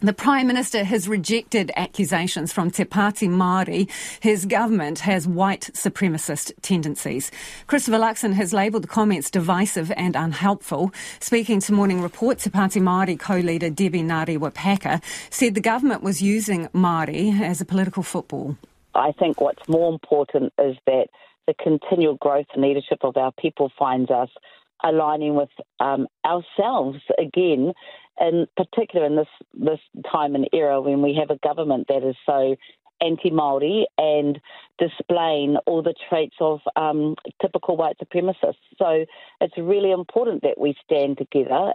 The Prime Minister has rejected accusations from Te Pāti Māori. His government has white supremacist tendencies. Christopher Luxon has labelled the comments divisive and unhelpful. Speaking to Morning Report, Te Pāti Māori co-leader Debbie Ngarewa-Packer said the government was using Māori as a political football. I think what's more important is that the continual growth and leadership of our people finds us aligning with um, ourselves again in particular in this this time and era when we have a government that is so anti-Maori and displaying all the traits of um, typical white supremacists. So it's really important that we stand together.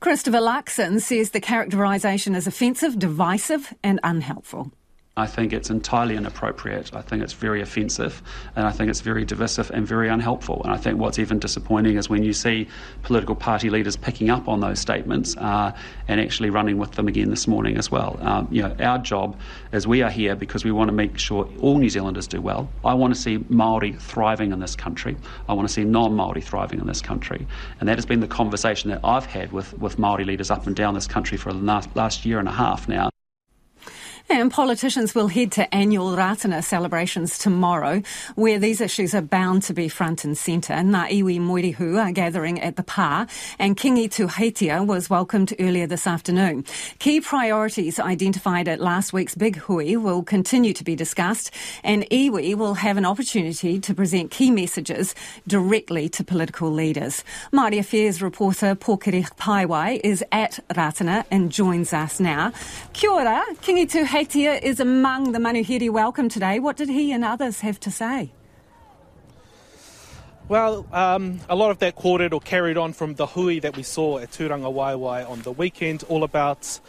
Christopher Luxon says the characterisation is offensive, divisive, and unhelpful. I think it's entirely inappropriate. I think it's very offensive, and I think it's very divisive and very unhelpful. And I think what's even disappointing is when you see political party leaders picking up on those statements uh, and actually running with them again this morning as well. Um, you know, our job is we are here because we want to make sure all New Zealanders do well. I want to see Maori thriving in this country. I want to see non-Maori thriving in this country, and that has been the conversation that I've had with with Maori leaders up and down this country for the last, last year and a half now. And politicians will head to annual Ratana celebrations tomorrow, where these issues are bound to be front and centre. Ngā iwi Mōrehu are gathering at the PA, and Kingi Tuheitia was welcomed earlier this afternoon. Key priorities identified at last week's Big Hui will continue to be discussed, and iwi will have an opportunity to present key messages directly to political leaders. Māori Affairs reporter Pōkere Paewai is at Ratana and joins us now. Kia ora, Kingi Tuheitia Heitia is among the Manuhiri welcome today. What did he and others have to say? Well, um, a lot of that quoted or carried on from the hui that we saw at Tūrangawaewae on the weekend, all about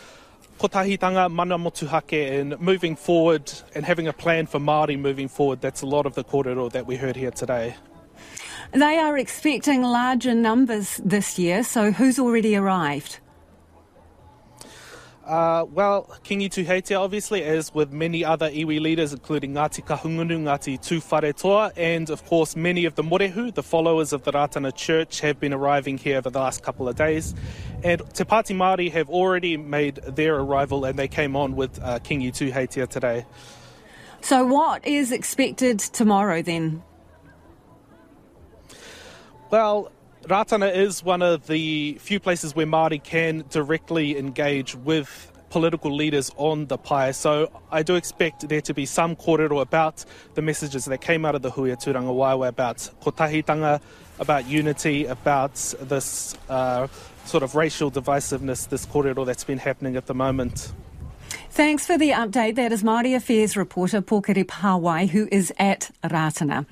kotahitanga, mana motuhake, and moving forward and having a plan for Māori moving forward. That's a lot of the kōrero that we heard here today. They are expecting larger numbers this year, so who's already arrived? Uh, well, Kingi Tuheitia, obviously, as with many other iwi leaders, including Ngāti Kahungunu, Ngāti Tūwharetoa, and of course many of the Morehu, the followers of the Ratana Church, have been arriving here over the last couple of days. And Te Pāti Māori have already made their arrival and they came on with uh, Kingi Tuheitia today. So, what is expected tomorrow then? Well, Ratana is one of the few places where Māori can directly engage with political leaders on the pae. So I do expect there to be some kōrero about the messages that came out of the Hui Tūrangawaewae about kotahitanga, about unity, about this uh, sort of racial divisiveness, this kōrero that's been happening at the moment. Thanks for the update. That is Māori Affairs reporter Pōkere Paewai, who is at Ratana.